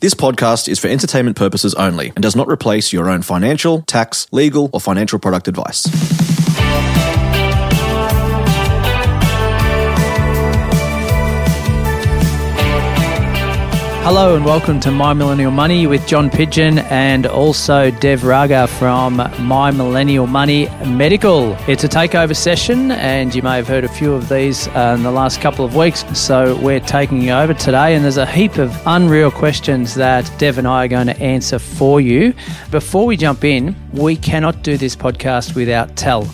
This podcast is for entertainment purposes only and does not replace your own financial, tax, legal, or financial product advice. Hello and welcome to My Millennial Money with John Pidgeon and also Dev Raga from My Millennial Money Medical. It's a takeover session, and you may have heard a few of these uh, in the last couple of weeks. So we're taking you over today, and there's a heap of unreal questions that Dev and I are going to answer for you. Before we jump in, we cannot do this podcast without TAL.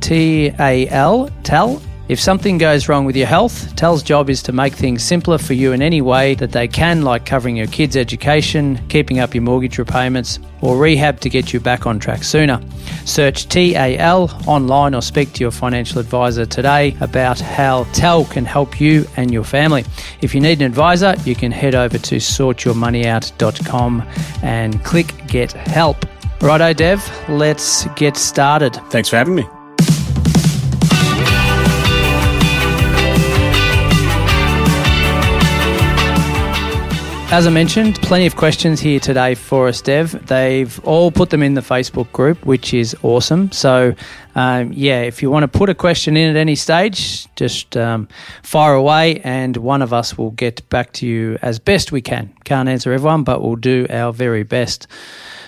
T A L, TAL if something goes wrong with your health, TAL's job is to make things simpler for you in any way that they can, like covering your kids' education, keeping up your mortgage repayments, or rehab to get you back on track sooner. Search TAL online or speak to your financial advisor today about how TAL can help you and your family. If you need an advisor, you can head over to sortyourmoneyout.com and click Get Help. Righto, Dev, let's get started. Thanks for having me. As I mentioned, plenty of questions here today for us, Dev. They've all put them in the Facebook group, which is awesome. So, um, yeah, if you want to put a question in at any stage, just um, fire away and one of us will get back to you as best we can. Can't answer everyone, but we'll do our very best.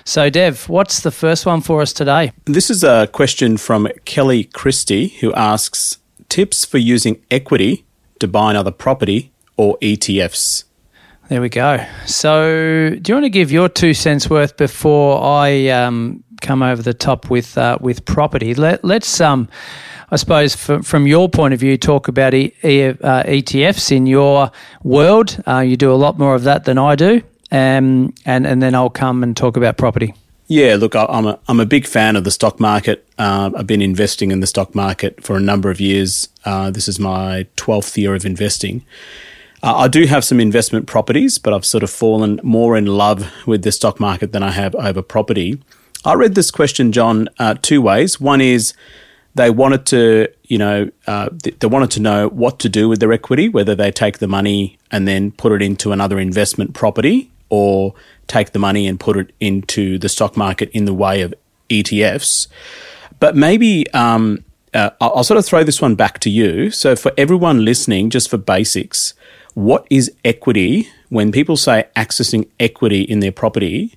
So, Dev, what's the first one for us today? This is a question from Kelly Christie who asks tips for using equity to buy another property or ETFs. There we go. So, do you want to give your two cents worth before I um, come over the top with uh, with property? Let, us um, I suppose, from, from your point of view, talk about e, e, uh, ETFs in your world. Uh, you do a lot more of that than I do, um, and and then I'll come and talk about property. Yeah, look, I'm a I'm a big fan of the stock market. Uh, I've been investing in the stock market for a number of years. Uh, this is my twelfth year of investing. Uh, I do have some investment properties, but I've sort of fallen more in love with the stock market than I have over property. I read this question, John, uh, two ways. One is they wanted to, you know, uh, they wanted to know what to do with their equity, whether they take the money and then put it into another investment property, or take the money and put it into the stock market in the way of ETFs. But maybe um, uh, I'll sort of throw this one back to you. So for everyone listening, just for basics what is equity when people say accessing equity in their property?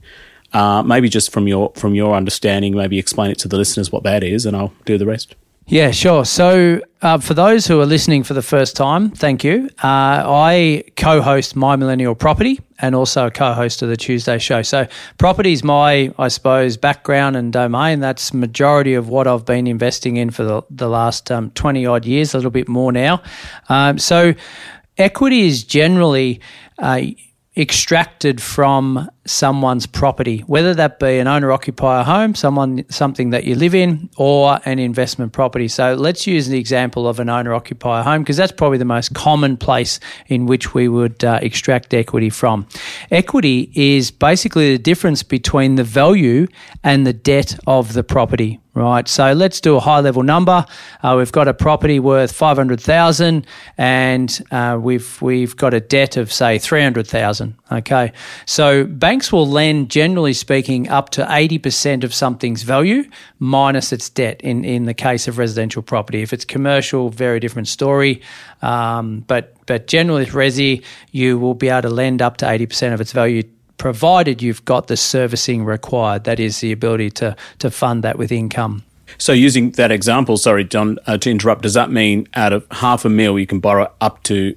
Uh, maybe just from your from your understanding, maybe explain it to the listeners what that is, and I'll do the rest. Yeah, sure. So, uh, for those who are listening for the first time, thank you. Uh, I co host My Millennial Property and also a co host of the Tuesday show. So, property is my, I suppose, background and domain. That's majority of what I've been investing in for the, the last um, 20 odd years, a little bit more now. Um, so, equity is generally uh, extracted from someone's property, whether that be an owner occupier home, someone something that you live in, or an investment property. So let's use the example of an owner occupier home because that's probably the most common place in which we would uh, extract equity from. Equity is basically the difference between the value and the debt of the property right? So let's do a high level number. Uh, we've got a property worth five hundred thousand, and uh, we've we've got a debt of say three hundred thousand. Okay, so banks will lend, generally speaking, up to eighty percent of something's value minus its debt. In in the case of residential property, if it's commercial, very different story. Um, but but generally, with resi, you will be able to lend up to eighty percent of its value provided you've got the servicing required. That is the ability to, to fund that with income. So, using that example, sorry, John, uh, to interrupt, does that mean out of half a mil you can borrow up to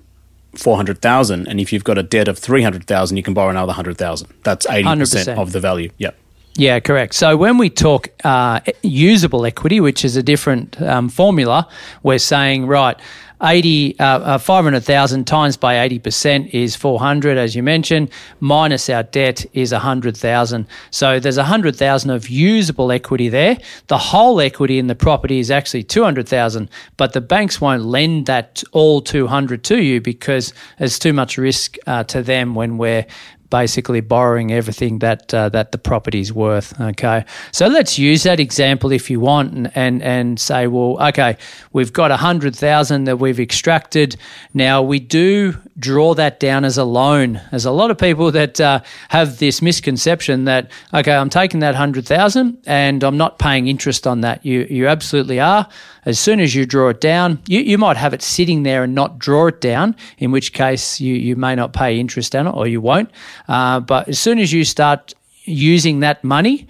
four hundred thousand, and if you've got a debt of three hundred thousand, you can borrow another hundred thousand? That's eighty percent of the value. Yep. Yeah, correct. So when we talk uh, usable equity, which is a different um, formula, we're saying right, 80, uh, uh, 500,000 times by 80% is 400, as you mentioned, minus our debt is 100,000. So there's 100,000 of usable equity there. The whole equity in the property is actually 200,000, but the banks won't lend that all 200 to you because there's too much risk uh, to them when we're basically borrowing everything that uh, that the property is worth. Okay, so let's use that example if you want, and and, and say, well, okay, we've got a hundred thousand that we've extracted. Now we do draw that down as a loan. There's a lot of people that uh, have this misconception that okay, I'm taking that hundred thousand and I'm not paying interest on that. You you absolutely are. As soon as you draw it down, you, you might have it sitting there and not draw it down, in which case you, you may not pay interest on it or you won't. Uh, but as soon as you start using that money,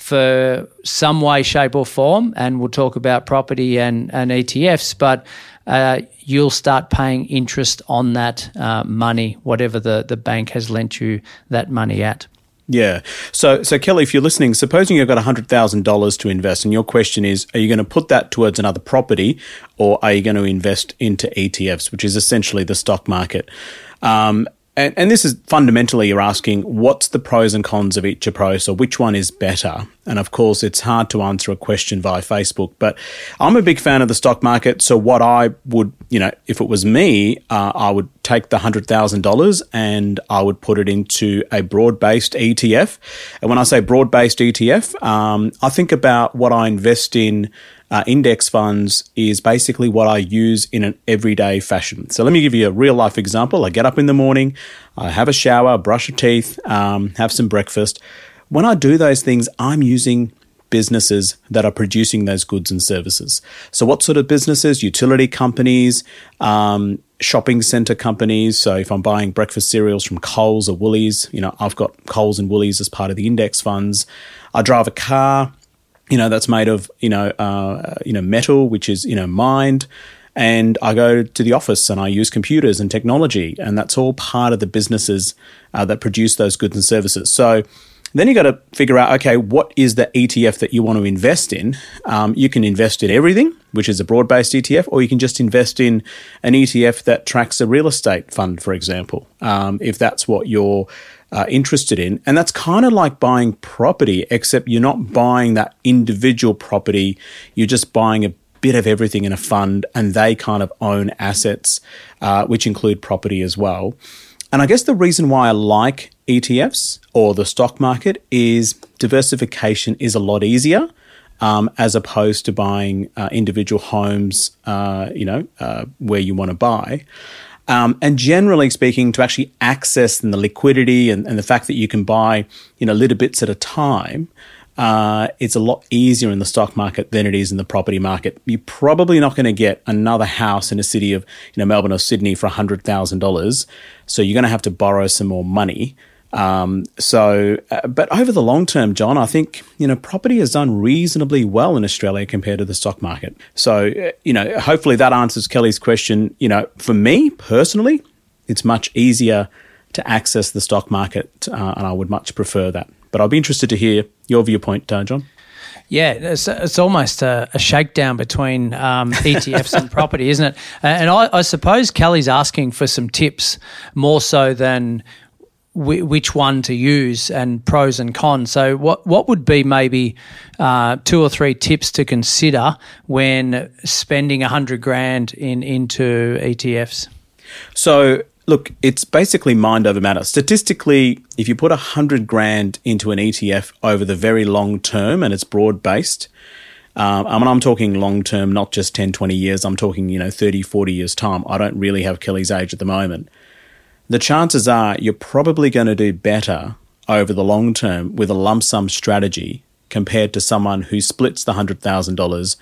for some way, shape, or form, and we'll talk about property and, and ETFs, but uh, you'll start paying interest on that uh, money, whatever the, the bank has lent you that money at. Yeah. So, so Kelly, if you're listening, supposing you've got $100,000 to invest, and your question is, are you going to put that towards another property or are you going to invest into ETFs, which is essentially the stock market? Um, and, and this is fundamentally you're asking what's the pros and cons of each approach or which one is better. And of course, it's hard to answer a question via Facebook, but I'm a big fan of the stock market. So what I would, you know, if it was me, uh, I would take the hundred thousand dollars and I would put it into a broad-based ETF. And when I say broad-based ETF, um, I think about what I invest in uh, index funds is basically what I use in an everyday fashion. So let me give you a real life example. I get up in the morning, I have a shower, brush your teeth, um, have some breakfast. When I do those things, I'm using businesses that are producing those goods and services. So, what sort of businesses? Utility companies, um, shopping center companies. So, if I'm buying breakfast cereals from Coles or Woolies, you know, I've got Coles and Woolies as part of the index funds. I drive a car you know, that's made of, you know, uh, you know, metal, which is, you know, mined. And I go to the office and I use computers and technology, and that's all part of the businesses uh, that produce those goods and services. So then you got to figure out, okay, what is the ETF that you want to invest in? Um, you can invest in everything, which is a broad based ETF, or you can just invest in an ETF that tracks a real estate fund, for example, um, if that's what you're uh, interested in. And that's kind of like buying property, except you're not buying that individual property, you're just buying a bit of everything in a fund, and they kind of own assets, uh, which include property as well. And I guess the reason why I like ETFs or the stock market is diversification is a lot easier. Um, as opposed to buying uh, individual homes, uh, you know, uh, where you want to buy. Um, and generally speaking, to actually access the liquidity and, and, the fact that you can buy, you know, little bits at a time, uh, it's a lot easier in the stock market than it is in the property market. You're probably not going to get another house in a city of, you know, Melbourne or Sydney for $100,000. So you're going to have to borrow some more money. Um, so, uh, but over the long term, John, I think you know property has done reasonably well in Australia compared to the stock market. So, uh, you know, hopefully that answers Kelly's question. You know, for me personally, it's much easier to access the stock market, uh, and I would much prefer that. But I'll be interested to hear your viewpoint, uh, John. Yeah, it's, it's almost a, a, shakedown between um, ETFs and property, isn't it? And I, I, suppose Kelly's asking for some tips more so than which one to use and pros and cons. So, what what would be maybe uh, two or three tips to consider when spending a hundred grand in into ETFs? So, look, it's basically mind over matter. Statistically, if you put a hundred grand into an ETF over the very long term and it's broad based. Um, I mean, I'm talking long term, not just 10, 20 years. I'm talking, you know, 30, 40 years time. I don't really have Kelly's age at the moment the chances are you're probably going to do better over the long term with a lump sum strategy compared to someone who splits the $100,000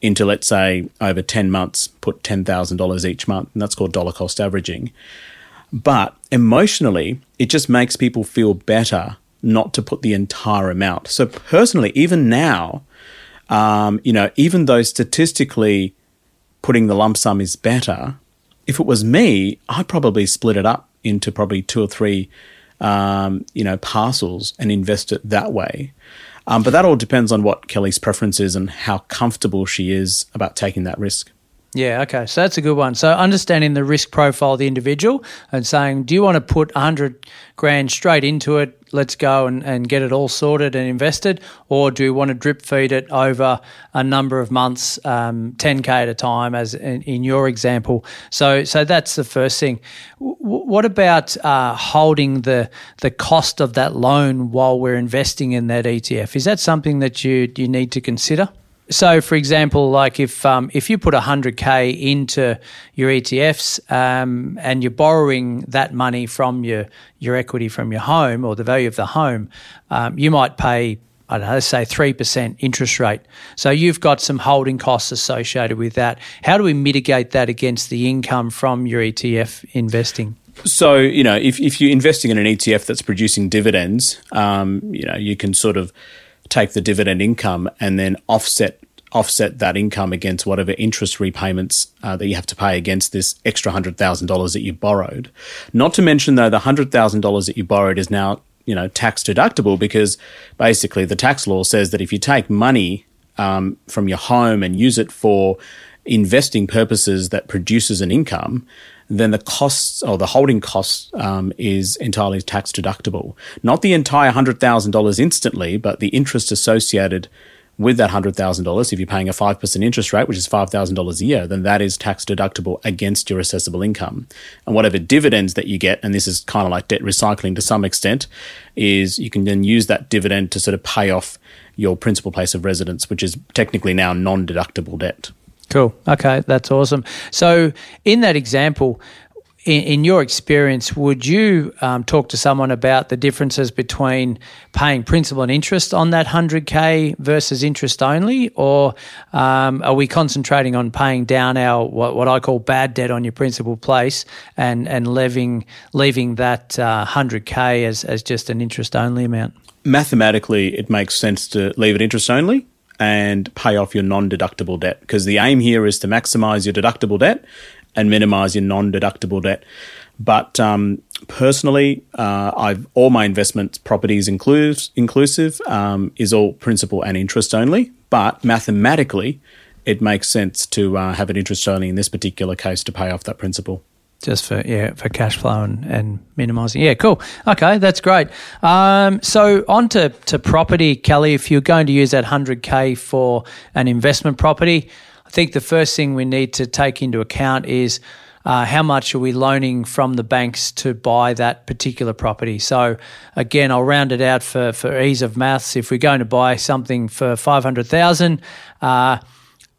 into, let's say, over 10 months, put $10,000 each month, and that's called dollar cost averaging. But emotionally, it just makes people feel better not to put the entire amount. So, personally, even now, um, you know, even though statistically putting the lump sum is better, if it was me, I'd probably split it up into probably two or three, um, you know, parcels and invest it that way. Um, but that all depends on what Kelly's preference is and how comfortable she is about taking that risk. Yeah, okay. So that's a good one. So understanding the risk profile of the individual and saying, do you want to put 100 grand straight into it? Let's go and, and get it all sorted and invested. Or do you want to drip feed it over a number of months, um, 10K at a time, as in, in, your example? So, so that's the first thing. W- what about uh, holding the, the cost of that loan while we're investing in that ETF? Is that something that you, you need to consider? So, for example, like if um, if you put hundred k into your ETFs um, and you're borrowing that money from your your equity from your home or the value of the home, um, you might pay I don't know, let's say three percent interest rate. So you've got some holding costs associated with that. How do we mitigate that against the income from your ETF investing? So you know, if if you're investing in an ETF that's producing dividends, um, you know, you can sort of take the dividend income and then offset offset that income against whatever interest repayments uh, that you have to pay against this extra hundred thousand dollars that you borrowed. Not to mention though, the hundred thousand dollars that you borrowed is now you know tax deductible because basically the tax law says that if you take money um, from your home and use it for investing purposes that produces an income, then the costs or the holding costs um, is entirely tax deductible. Not the entire $100,000 instantly, but the interest associated with that $100,000. If you're paying a 5% interest rate, which is $5,000 a year, then that is tax deductible against your assessable income. And whatever dividends that you get, and this is kind of like debt recycling to some extent, is you can then use that dividend to sort of pay off your principal place of residence, which is technically now non deductible debt. Cool. Okay, that's awesome. So, in that example, in, in your experience, would you um, talk to someone about the differences between paying principal and interest on that 100K versus interest only? Or um, are we concentrating on paying down our, what, what I call bad debt on your principal place and, and leaving, leaving that uh, 100K as, as just an interest only amount? Mathematically, it makes sense to leave it interest only and pay off your non deductible debt because the aim here is to maximize your deductible debt and minimize your non deductible debt. But um, personally, uh, I've all my investment properties includes, inclusive um, is all principal and interest only. But mathematically, it makes sense to uh, have an interest only in this particular case to pay off that principal just for yeah for cash flow and, and minimizing. Yeah, cool. Okay, that's great. Um, so on to, to property, Kelly. If you're going to use that hundred k for an investment property, I think the first thing we need to take into account is. Uh, how much are we loaning from the banks to buy that particular property? So, again, I'll round it out for, for ease of maths. If we're going to buy something for five hundred thousand, uh,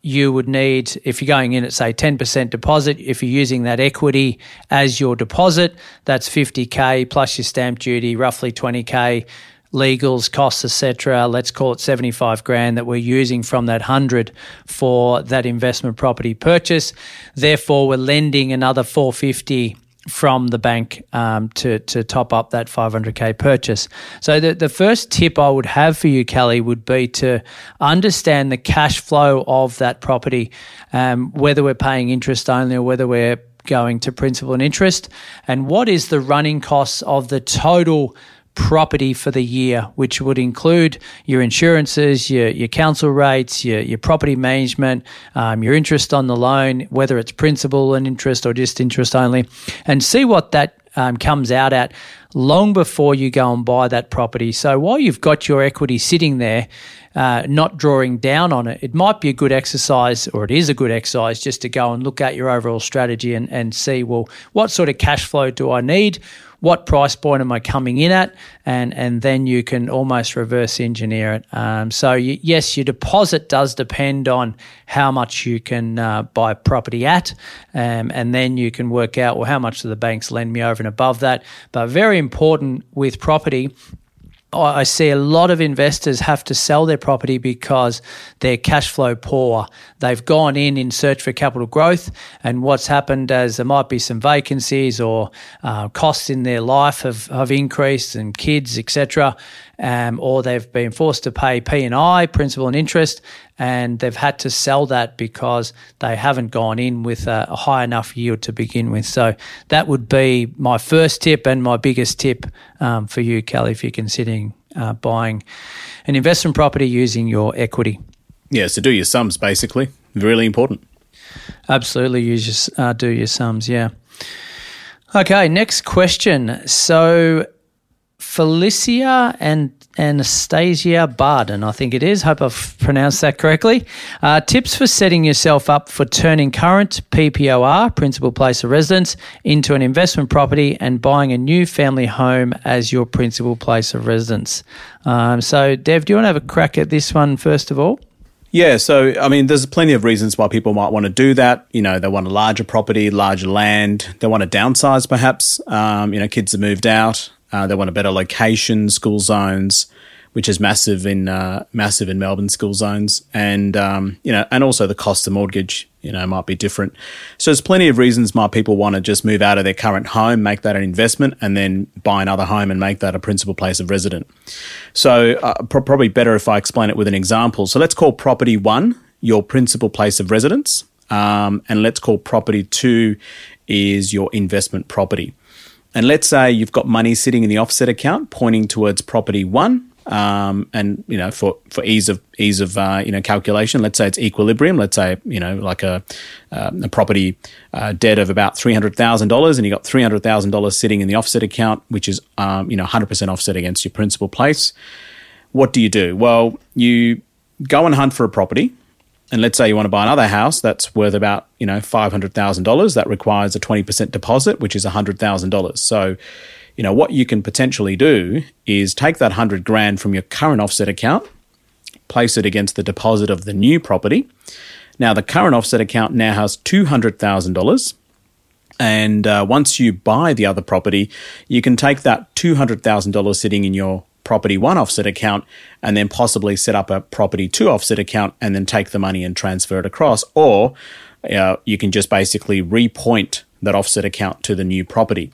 you would need, if you're going in at say 10% deposit, if you're using that equity as your deposit, that's 50k plus your stamp duty, roughly 20k, legals, costs, etc. Let's call it 75 grand that we're using from that 100 for that investment property purchase. Therefore, we're lending another 450 from the bank um, to to top up that 500k purchase. So the the first tip I would have for you, Kelly, would be to understand the cash flow of that property, um, whether we're paying interest only or whether we're going to principal and interest, and what is the running costs of the total property for the year, which would include your insurances, your, your council rates, your, your property management, um, your interest on the loan, whether it's principal and interest or just interest only, and see what that um, comes out at long before you go and buy that property. So while you've got your equity sitting there, uh, not drawing down on it, it might be a good exercise, or it is a good exercise, just to go and look at your overall strategy and, and see, well, what sort of cash flow do I need? What price point am I coming in at, and and then you can almost reverse engineer it. Um, so you, yes, your deposit does depend on how much you can uh, buy property at, um, and then you can work out well how much do the banks lend me over and above that. But very important with property I see a lot of investors have to sell their property because they're cash flow poor. They've gone in in search for capital growth, and what's happened is there might be some vacancies or uh, costs in their life have, have increased, and kids, etc um, or they've been forced to pay P and I, principal and interest, and they've had to sell that because they haven't gone in with a, a high enough yield to begin with. So that would be my first tip and my biggest tip um, for you, Kelly, if you're considering uh, buying an investment property using your equity. Yeah, so do your sums basically. Really important. Absolutely, you just uh, do your sums. Yeah. Okay, next question. So, Felicia and Anastasia Barden, I think it is. Hope I've pronounced that correctly. Uh, tips for setting yourself up for turning current PPOR, principal place of residence, into an investment property and buying a new family home as your principal place of residence. Um, so, Dev, do you want to have a crack at this one first of all? Yeah, so I mean, there's plenty of reasons why people might want to do that. You know, they want a larger property, larger land. They want to downsize, perhaps. Um, you know, kids have moved out. Uh, they want a better location, school zones, which is massive in uh, massive in Melbourne school zones, and um, you know, and also the cost of mortgage, you know, might be different. So there's plenty of reasons why people want to just move out of their current home, make that an investment, and then buy another home and make that a principal place of residence. So uh, pro- probably better if I explain it with an example. So let's call property one your principal place of residence, um, and let's call property two is your investment property. And let's say you've got money sitting in the offset account pointing towards property one. Um, and you know, for, for ease of ease of uh, you know calculation, let's say it's equilibrium. Let's say you know like a uh, a property uh, debt of about three hundred thousand dollars, and you got three hundred thousand dollars sitting in the offset account, which is um, you know hundred percent offset against your principal place. What do you do? Well, you go and hunt for a property and let's say you want to buy another house that's worth about you know five hundred thousand dollars, that requires a twenty percent deposit, which is hundred thousand dollars. So, you know what you can potentially do is take that hundred grand from your current offset account, place it against the deposit of the new property. Now, the current offset account now has two hundred thousand dollars. And uh, once you buy the other property, you can take that $200,000 sitting in your property one offset account and then possibly set up a property two offset account and then take the money and transfer it across. Or uh, you can just basically repoint that offset account to the new property.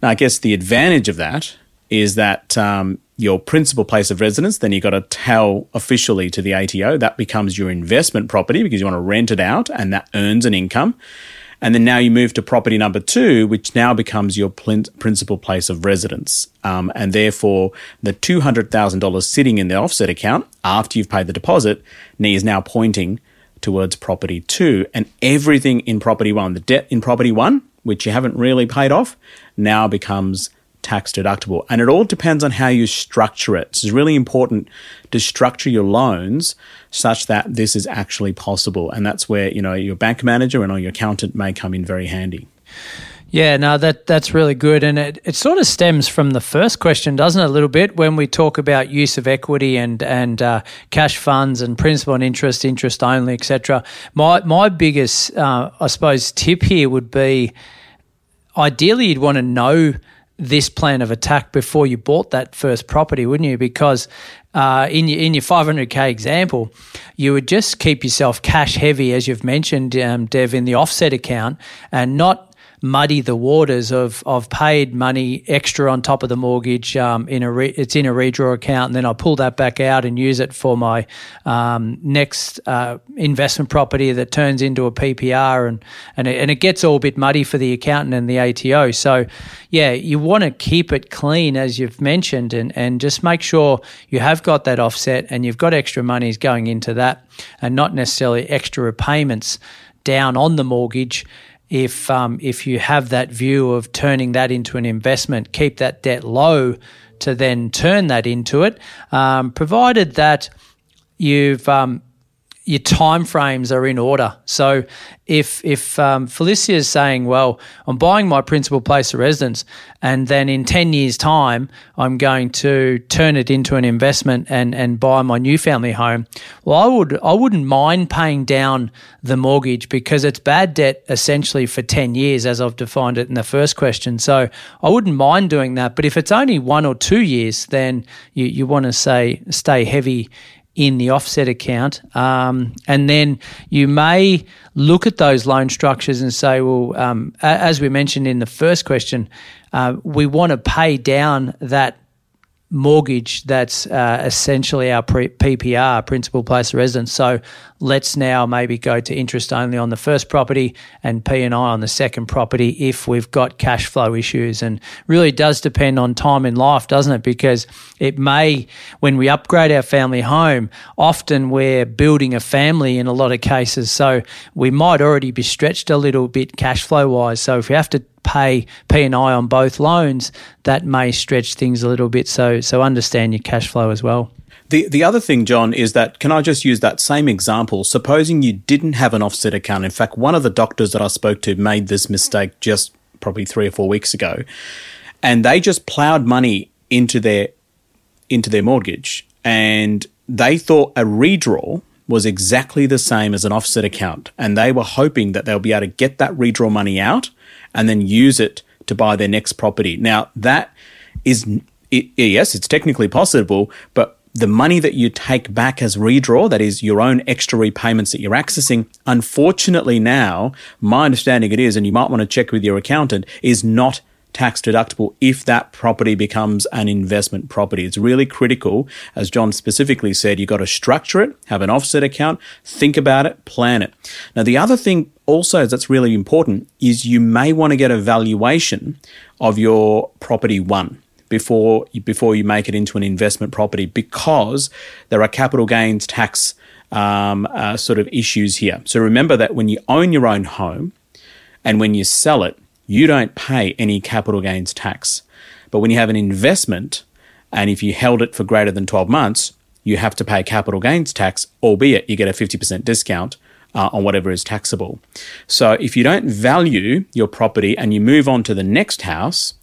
Now, I guess the advantage of that is that um, your principal place of residence, then you've got to tell officially to the ATO that becomes your investment property because you want to rent it out and that earns an income. And then now you move to property number two, which now becomes your principal place of residence. Um, and therefore, the $200,000 sitting in the offset account after you've paid the deposit is now pointing towards property two. And everything in property one, the debt in property one, which you haven't really paid off, now becomes tax deductible. And it all depends on how you structure it. So it's really important to structure your loans such that this is actually possible. And that's where, you know, your bank manager and or your accountant may come in very handy. Yeah, no, that that's really good, and it, it sort of stems from the first question, doesn't it? A little bit when we talk about use of equity and and uh, cash funds and principal and interest, interest only, etc. My my biggest, uh, I suppose, tip here would be, ideally, you'd want to know this plan of attack before you bought that first property, wouldn't you? Because uh, in your in your 500k example, you would just keep yourself cash heavy, as you've mentioned, um, Dev, in the offset account, and not muddy the waters of of paid money extra on top of the mortgage. Um, in a re- it's in a redraw account, and then I pull that back out and use it for my um, next uh, investment property that turns into a PPR, and and it, and it gets all a bit muddy for the accountant and the ATO. So, yeah, you want to keep it clean as you've mentioned, and and just make sure you have got that offset and you've got extra monies going into that, and not necessarily extra repayments down on the mortgage if um, if you have that view of turning that into an investment, keep that debt low to then turn that into it, um, provided that you've um, your time frames are in order. So if if um, Felicia is saying, well, I'm buying my principal place of residence, and then in ten years' time, I'm going to turn it into an investment and and buy my new family home. Well, I would I wouldn't mind paying down the mortgage because it's bad debt essentially for ten years, as I've defined it in the first question. So I wouldn't mind doing that. But if it's only one or two years, then you you want to say stay heavy in the offset account. Um, and then you may look at those loan structures and say, well, um, as we mentioned in the first question, uh, we want to pay down that mortgage that's uh, essentially our pre- PPR, principal place of residence. So let's now maybe go to interest only on the first property and P&I on the second property if we've got cash flow issues. And really does depend on time in life, doesn't it? Because it may, when we upgrade our family home, often we're building a family in a lot of cases. So we might already be stretched a little bit cash flow wise. So if we have to pay P and I on both loans, that may stretch things a little bit. So so understand your cash flow as well. The the other thing, John, is that can I just use that same example? Supposing you didn't have an offset account. In fact, one of the doctors that I spoke to made this mistake just probably three or four weeks ago, and they just plowed money into their into their mortgage, and they thought a redraw was exactly the same as an offset account, and they were hoping that they'll be able to get that redraw money out and then use it to buy their next property. Now, that is, it, yes, it's technically possible, but the money that you take back as redraw, that is your own extra repayments that you're accessing, unfortunately now, my understanding it is, and you might want to check with your accountant, is not tax deductible if that property becomes an investment property. It's really critical, as John specifically said, you've got to structure it, have an offset account, think about it, plan it. Now, the other thing also that's really important is you may want to get a valuation of your property one before before you make it into an investment property because there are capital gains tax um, uh, sort of issues here. So remember that when you own your own home and when you sell it, you don't pay any capital gains tax. But when you have an investment, and if you held it for greater than 12 months, you have to pay capital gains tax, albeit you get a 50% discount uh, on whatever is taxable. So if you don't value your property and you move on to the next house,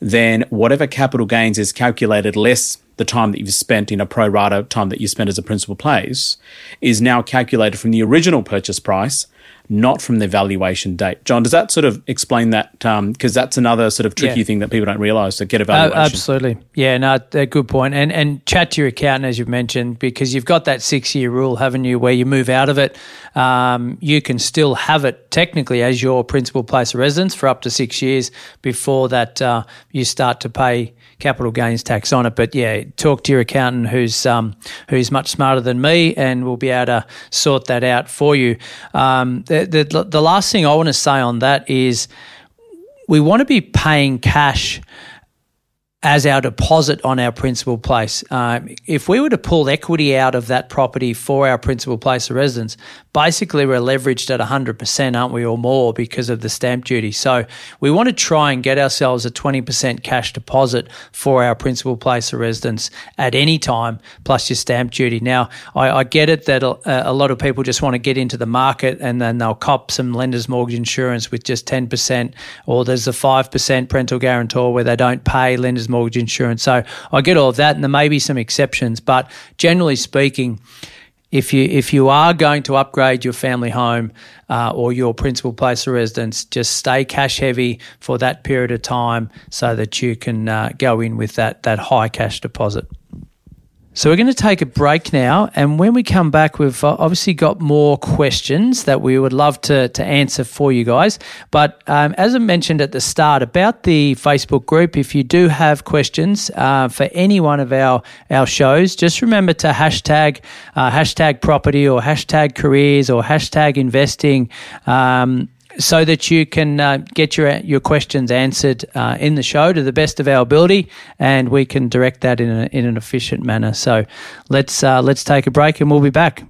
then whatever capital gains is calculated less the time that you've spent in a pro rata time that you spent as a principal place is now calculated from the original purchase price not from the valuation date. John, does that sort of explain that? Because um, that's another sort of tricky yeah. thing that people don't realise to get a valuation. Uh, absolutely, yeah, no, a good point. And and chat to your accountant as you've mentioned because you've got that six year rule, haven't you? Where you move out of it, um, you can still have it technically as your principal place of residence for up to six years before that uh, you start to pay capital gains tax on it. But yeah, talk to your accountant who's um, who's much smarter than me, and we'll be able to sort that out for you. Um, the, the the last thing I want to say on that is we want to be paying cash as our deposit on our principal place. Um, if we were to pull equity out of that property for our principal place of residence, basically we're leveraged at 100%, aren't we, or more because of the stamp duty. So we want to try and get ourselves a 20% cash deposit for our principal place of residence at any time, plus your stamp duty. Now, I, I get it that a, a, lot of people just want to get into the market and then they'll cop some lender's mortgage insurance with just 10%, or there's a 5% parental guarantor where they don't pay lender's mortgage insurance. So I get all of that, and there may be some exceptions, but generally speaking, if you if you are going to upgrade your family home uh, or your principal place of residence, just stay cash heavy for that period of time so that you can uh, go in with that that high cash deposit. So we're going to take a break now, and when we come back, we've uh, obviously got more questions that we would love to to answer for you guys. But um, as I mentioned at the start about the Facebook group, if you do have questions uh, for any one of our our shows, just remember to hashtag uh, hashtag property or hashtag careers or hashtag investing. Um, so that you can uh, get your your questions answered uh, in the show to the best of our ability, and we can direct that in, a, in an efficient manner. So let's uh, let's take a break, and we'll be back.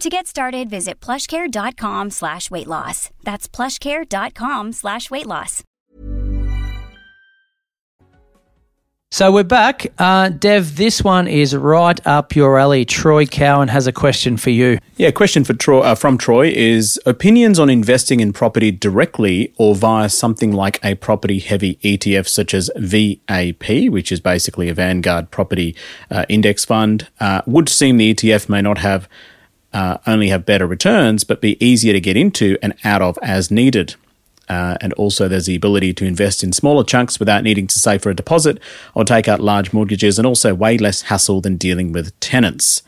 To get started, visit plushcare.com slash weight loss. That's plushcare.com slash weight loss. So we're back. Uh, Dev, this one is right up your alley. Troy Cowan has a question for you. Yeah, question for Troy, uh, from Troy is opinions on investing in property directly or via something like a property heavy ETF such as VAP, which is basically a Vanguard property uh, index fund. Uh, would seem the ETF may not have uh, only have better returns, but be easier to get into and out of as needed. Uh, and also, there's the ability to invest in smaller chunks without needing to save for a deposit or take out large mortgages, and also way less hassle than dealing with tenants.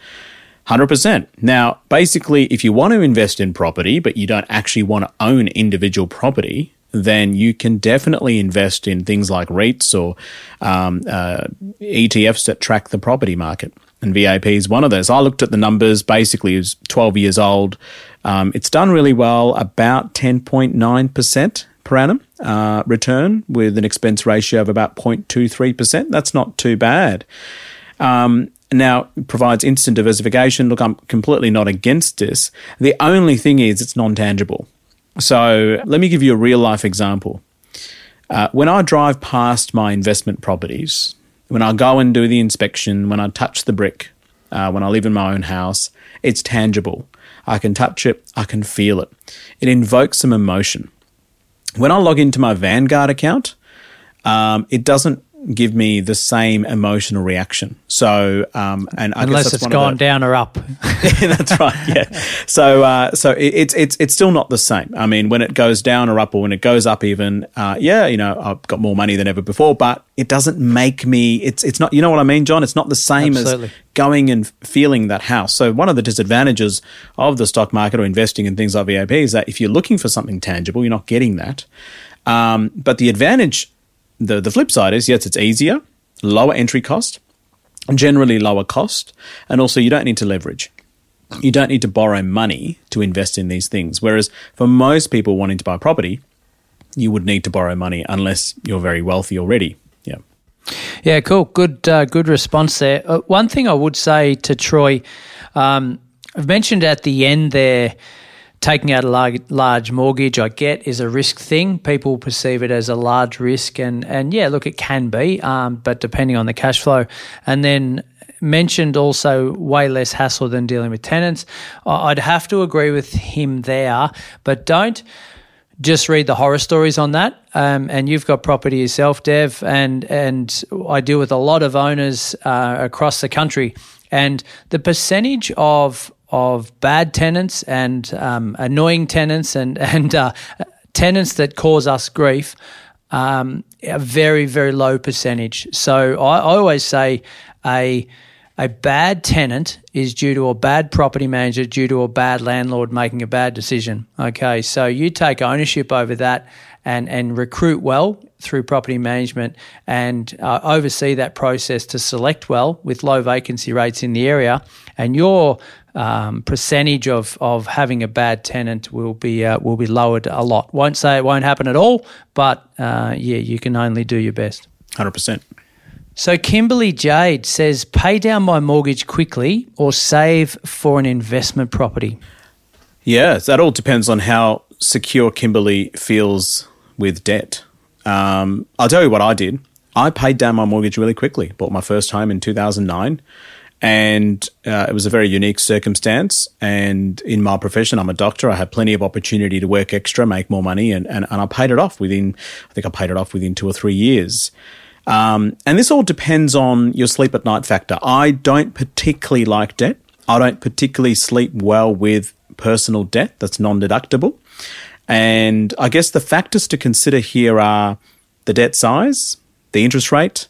100%. Now, basically, if you want to invest in property, but you don't actually want to own individual property, then you can definitely invest in things like REITs or um, uh, ETFs that track the property market. And VAP is one of those. I looked at the numbers. Basically, it was 12 years old. Um, it's done really well, about 10.9% per annum uh, return with an expense ratio of about 0.23%. That's not too bad. Um, now, it provides instant diversification. Look, I'm completely not against this. The only thing is it's non tangible. So let me give you a real life example. Uh, when I drive past my investment properties, when I go and do the inspection, when I touch the brick, uh, when I live in my own house, it's tangible. I can touch it, I can feel it. It invokes some emotion. When I log into my Vanguard account, um, it doesn't give me the same emotional reaction. So, um, and I unless it's gone the, down or up, that's right. Yeah. So, uh, so it, it's it's it's still not the same. I mean, when it goes down or up, or when it goes up, even, uh, yeah, you know, I've got more money than ever before, but it doesn't make me. It's it's not. You know what I mean, John? It's not the same Absolutely. as going and feeling that house. So, one of the disadvantages of the stock market or investing in things like VAP is that if you're looking for something tangible, you're not getting that. Um, but the advantage the, the flip side is yes, it's easier, lower entry cost, generally lower cost, and also you don't need to leverage. You don't need to borrow money to invest in these things. Whereas for most people wanting to buy property, you would need to borrow money unless you're very wealthy already. Yeah. Yeah, cool. Good, uh, good response there. Uh, one thing I would say to Troy, um, I've mentioned at the end there taking out a large, large mortgage, I get, is a risk thing. People perceive it as a large risk, and and yeah, look, it can be, um, but depending on the cash flow, and then mentioned also way less hassle than dealing with tenants. I'd have to agree with him there, but don't just read the horror stories on that. Um, and you've got property yourself, Dev, and and I deal with a lot of owners uh, across the country, and the percentage of of bad tenants and um, annoying tenants and and uh, tenants that cause us grief. Um, a very very low percentage. So I, I always say a a bad tenant is due to a bad property manager, due to a bad landlord making a bad decision. Okay, so you take ownership over that and, and recruit well through property management and uh, oversee that process to select well with low vacancy rates in the area, and your um, percentage of, of having a bad tenant will be uh, will be lowered a lot. Won't say it won't happen at all, but uh, yeah, you can only do your best. Hundred percent. So Kimberly Jade says, pay down my mortgage quickly or save for an investment property. Yeah, that all depends on how secure Kimberly feels with debt. Um, I'll tell you what I did. I paid down my mortgage really quickly. Bought my first home in 2009 And uh, it was a very unique circumstance. And in my profession, I'm a doctor. I had plenty of opportunity to work extra, make more money, and, and, and I paid it off within, I think I paid it off within two or three years. Um, and this all depends on your sleep at night factor. I don't particularly like debt. I don't particularly sleep well with personal debt that's non deductible. And I guess the factors to consider here are the debt size, the interest rate,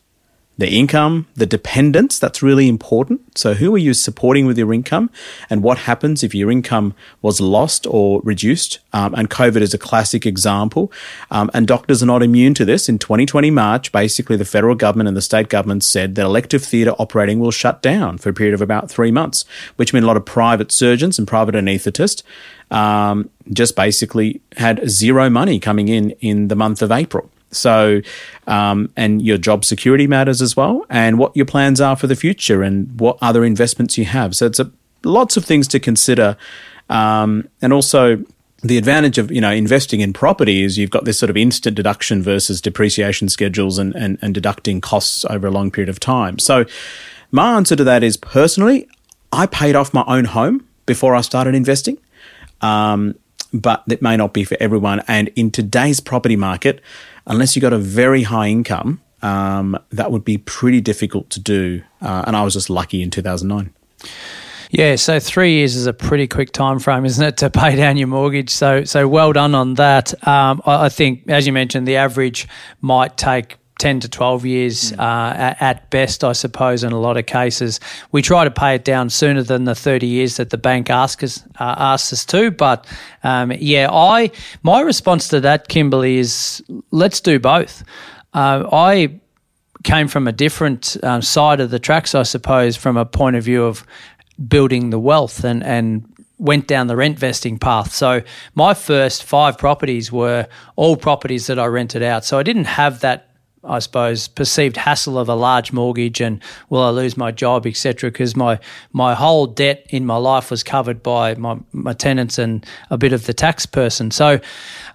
the income, the dependents, that's really important. So, who are you supporting with your income, and what happens if your income was lost or reduced? Um, and COVID is a classic example. Um, and doctors are not immune to this. In 2020 March, basically, the federal government and the state government said that elective theatre operating will shut down for a period of about three months, which meant a lot of private surgeons and private anaesthetists um, just basically had zero money coming in in the month of April. So, um, and your job security matters as well, and what your plans are for the future, and what other investments you have. So, it's a, lots of things to consider, um, and also the advantage of you know investing in property is you've got this sort of instant deduction versus depreciation schedules and, and, and deducting costs over a long period of time. So, my answer to that is personally, I paid off my own home before I started investing. Um, but that may not be for everyone. And in today's property market, unless you got a very high income, um, that would be pretty difficult to do. Uh, and I was just lucky in 2009. Yeah, so three years is a pretty quick time frame, isn't it, to pay down your mortgage? So, so well done on that. Um, I, I think, as you mentioned, the average might take 10 to 12 years uh, at best, I suppose, in a lot of cases. We try to pay it down sooner than the 30 years that the bank asks us, uh, asks us to. But um, yeah, I my response to that, Kimberly, is let's do both. Uh, I came from a different um, side of the tracks, I suppose, from a point of view of building the wealth and, and went down the rent vesting path. So my first five properties were all properties that I rented out. So I didn't have that I suppose, perceived hassle of a large mortgage and will I lose my job, etc. Because my my whole debt in my life was covered by my, my tenants and a bit of the tax person. So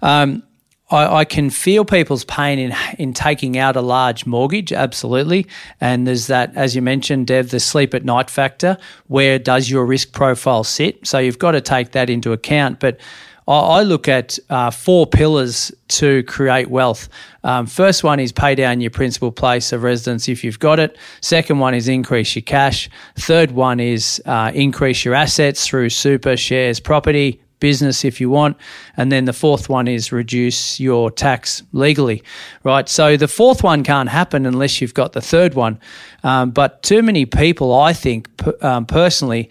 um, I, I, can feel people's pain in in taking out a large mortgage, absolutely. And there's that, as you mentioned, Dev, the sleep at night factor. Where does your risk profile sit? So you've got to take that into account, but I look at uh, four pillars to create wealth. Um, first one is pay down your principal place of residence if you've got it. Second one is increase your cash. Third one is uh, increase your assets through super shares, property, business if you want. And then the fourth one is reduce your tax legally, right? So the fourth one can't happen unless you've got the third one. Um, but too many people, I think, um, personally,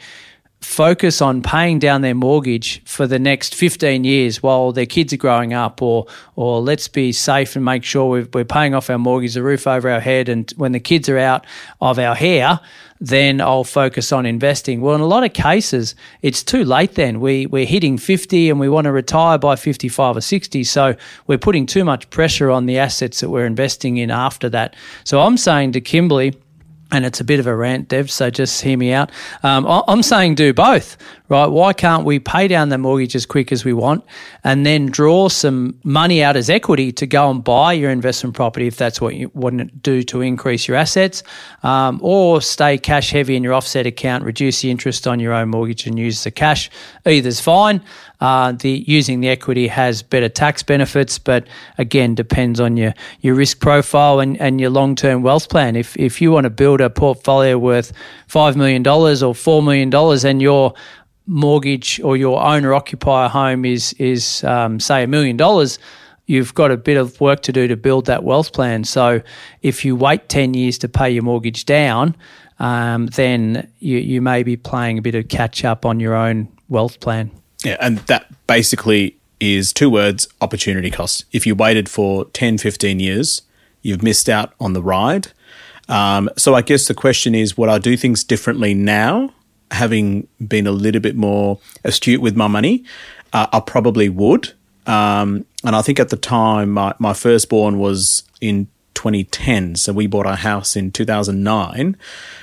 focus on paying down their mortgage for the next 15 years while their kids are growing up or or let's be safe and make sure we are paying off our mortgage the roof over our head and when the kids are out of our hair then I'll focus on investing. Well, in a lot of cases, it's too late then. We, we're hitting 50 and we want to retire by 55 or 60. So we're putting too much pressure on the assets that we're investing in after that. So I'm saying to Kimberly, and it's a bit of a rant, Dev, so just hear me out. Um, I'm saying do both, right? Why can't we pay down the mortgage as quick as we want and then draw some money out as equity to go and buy your investment property if that's what you want to do to increase your assets, um, or stay cash heavy in your offset account, reduce the interest on your own mortgage and use the cash? Either's fine. Uh, the using the equity has better tax benefits, but again depends on your your risk profile and, and your long term wealth plan. If if you want to build a portfolio worth five million dollars or four million dollars, and your mortgage or your owner occupier home is is um, say a million dollars, you've got a bit of work to do to build that wealth plan. So if you wait ten years to pay your mortgage down, um, then you you may be playing a bit of catch up on your own wealth plan. Yeah, and that basically is two words opportunity cost. If you waited for 10, 15 years, you've missed out on the ride. Um, so I guess the question is would I do things differently now, having been a little bit more astute with my money? Uh, I probably would. Um, and I think at the time, my, my firstborn was in 2010. So we bought our house in 2009.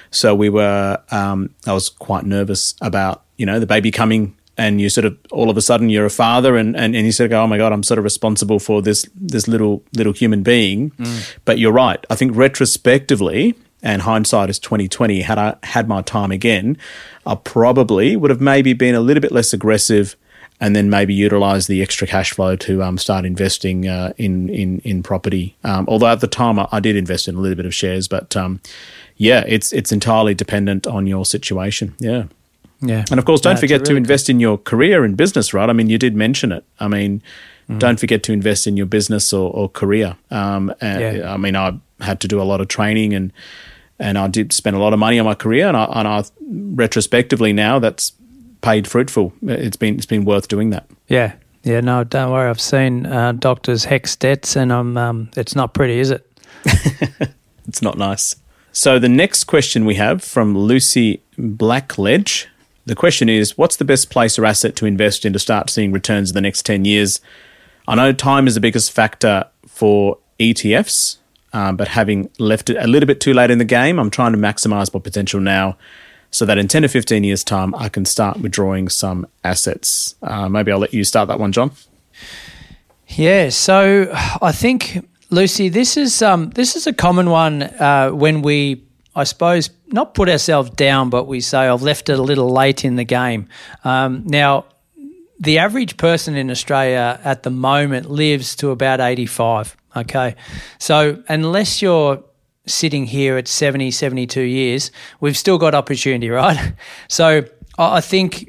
So we were, um, I was quite nervous about, you know, the baby coming and you sort of all of a sudden you're a father and, and, and you sort of go, oh my God, I'm sort of responsible for this this little little human being. Mm. But you're right. I think retrospectively, and hindsight is twenty twenty. Had I had my time again, I probably would have maybe been a little bit less aggressive, and then maybe utilize the extra cash flow to um, start investing uh, in in in property. Um, although at the time I, I, did invest in a little bit of shares, but um, yeah, it's it's entirely dependent on your situation. Yeah. Yeah. And of course, don't forget really to invest in your career and business, right? I mean, you did mention it. I mean, mm. don't forget to invest in your business or, or career. Um, yeah. I mean, I had to do a lot of training and and I did spend a lot of money on my career, and I, and I retrospectively now that's paid fruitful. It's been it's been worth doing that. Yeah, yeah. No, don't worry. I've seen uh, doctors HECS debts, and I'm um, it's not pretty, is it? it's not nice. So the next question we have from Lucy Blackledge. The question is, what's the best place or asset to invest in to start seeing returns in the next 10 years? I know time is the biggest factor for ETFs, um, but having left it a little bit too late in the game, I'm trying to maximize my potential now so that in 10 to 15 years' time, I can start withdrawing some assets. Uh, maybe I'll let you start that one, John. Yeah, so I think Lucy, this is um, this is a common one uh, when we, I suppose, not put ourselves down, but we say I've left it a little late in the game. Um, now, the average person in Australia at the moment lives to about eighty-five. Okay, so unless you're sitting here at 70, 72 years, we've still got opportunity, right? So I think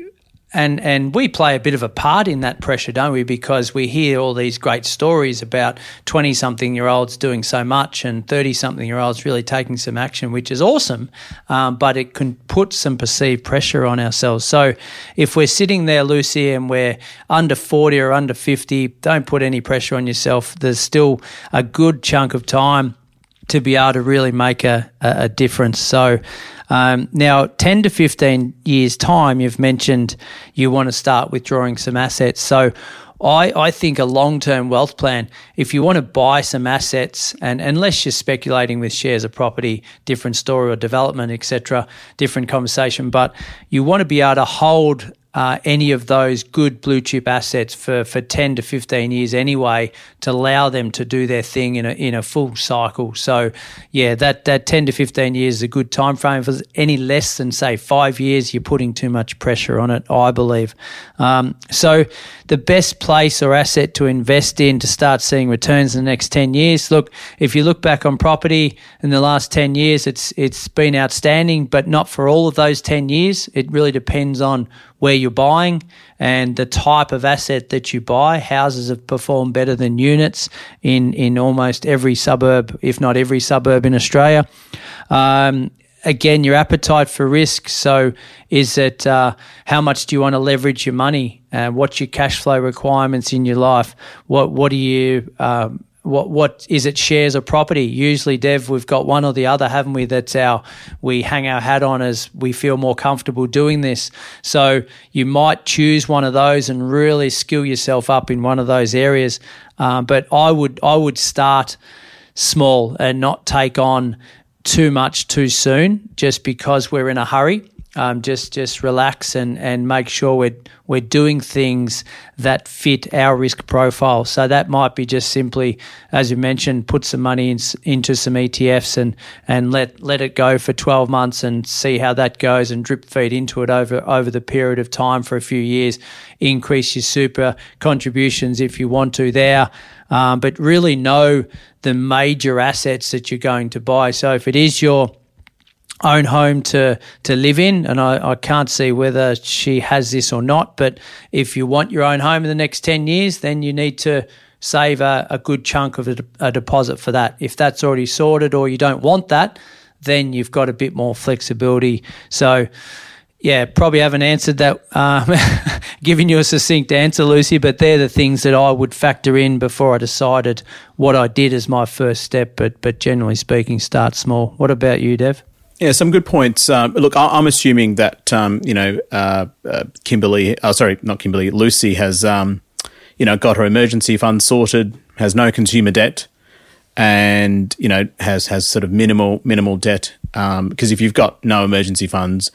and and we play a bit of a part in that pressure, don't we? Because we hear all these great stories about twenty something year olds doing so much and thirty something year olds really taking some action, which is awesome. Um, but it can put some perceived pressure on ourselves. So if we're sitting there, Lucy, and we're under forty or under fifty, don't put any pressure on yourself. There's still a good chunk of time to be able to really make a, a, difference. So um, now, 10 to 15 years' time, you've mentioned you want to start withdrawing some assets. So I, I think a long term wealth plan, if you want to buy some assets, and unless you're speculating with shares of property, different story or development, etc., different conversation, but you want to be able to hold uh, any of those good blue chip assets for, for 10 to 15 years anyway to allow them to do their thing in a, in a full cycle. So, yeah, that, that 10 to 15 years is a good time frame. For any less than, say, five years, you're putting too much pressure on it, I believe. Um, so, the best place or asset to invest in to start seeing returns in the next 10 years, look, if you look back on property in the last 10 years, it's, it's been outstanding, but not for all of those 10 years. It really depends on where you're buying and the type of asset that you buy. Houses have performed better than units in, in almost every suburb, if not every suburb in Australia. Um, again, your appetite for risk. So, is it uh, how much do you want to leverage your money? Uh, what's your cash flow requirements in your life? What What do you um, what what is it shares or property? Usually dev we've got one or the other haven't we that's our we hang our hat on as we feel more comfortable doing this. So you might choose one of those and really skill yourself up in one of those areas. Um, but i would i would start small and not take on too much too soon just because we're in a hurry um, just just relax and, and make sure we're we're doing things that fit our risk profile. So that might be just simply, as you mentioned, put some money in, into some ETFs and and let let it go for twelve months and see how that goes and drip feed into it over over the period of time for a few years. Increase your super contributions if you want to there, um, but really know the major assets that you're going to buy. So if it is your own home to to live in, and I, I can't see whether she has this or not. But if you want your own home in the next ten years, then you need to save a, a good chunk of a, a deposit for that. If that's already sorted, or you don't want that, then you've got a bit more flexibility. So yeah, probably haven't answered that, um, giving you a succinct answer, Lucy, but they're the things that I would factor in before I decided what I did as my first step. But, but generally speaking, start small. What about you, Dev? Yeah, some good points. Um, look, I, am assuming that um, you know uh, uh, Kimberly, oh, sorry, not Kimberly, Lucy has um, you know got her emergency fund sorted, has no consumer debt, and you know has has sort of minimal minimal debt. Because um, if you've got no emergency funds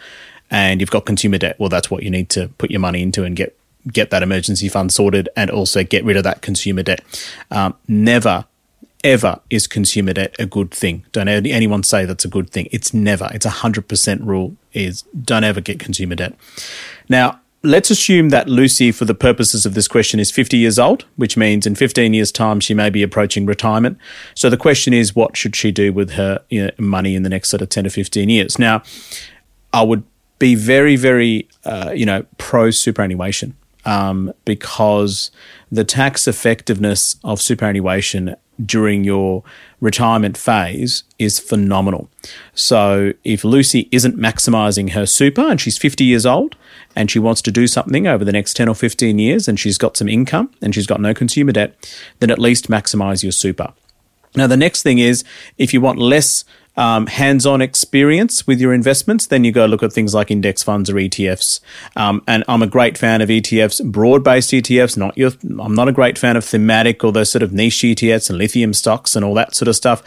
and you've got consumer debt, well, that's what you need to put your money into and get get that emergency fund sorted, and also get rid of that consumer debt. Um, never ever is consumer debt a good thing. Don't anyone say that's a good thing. It's never. It's a 100% rule is don't ever get consumer debt. Now, let's assume that Lucy, for the purposes of this question, is 50 years old, which means in 15 years' time she may be approaching retirement. So the question is, what should she do with her you know, money in the next sort of 10 to 15 years? Now, I would be very, very, uh, you know, pro superannuation um, because the tax effectiveness of superannuation during your retirement phase is phenomenal. So if Lucy isn't maximizing her super and she's 50 years old and she wants to do something over the next 10 or 15 years and she's got some income and she's got no consumer debt, then at least maximize your super. Now, the next thing is if you want less um, hands-on experience with your investments, then you go look at things like index funds or ETFs. Um, and I'm a great fan of ETFs, broad-based ETFs. Not your, I'm not a great fan of thematic or those sort of niche ETFs and lithium stocks and all that sort of stuff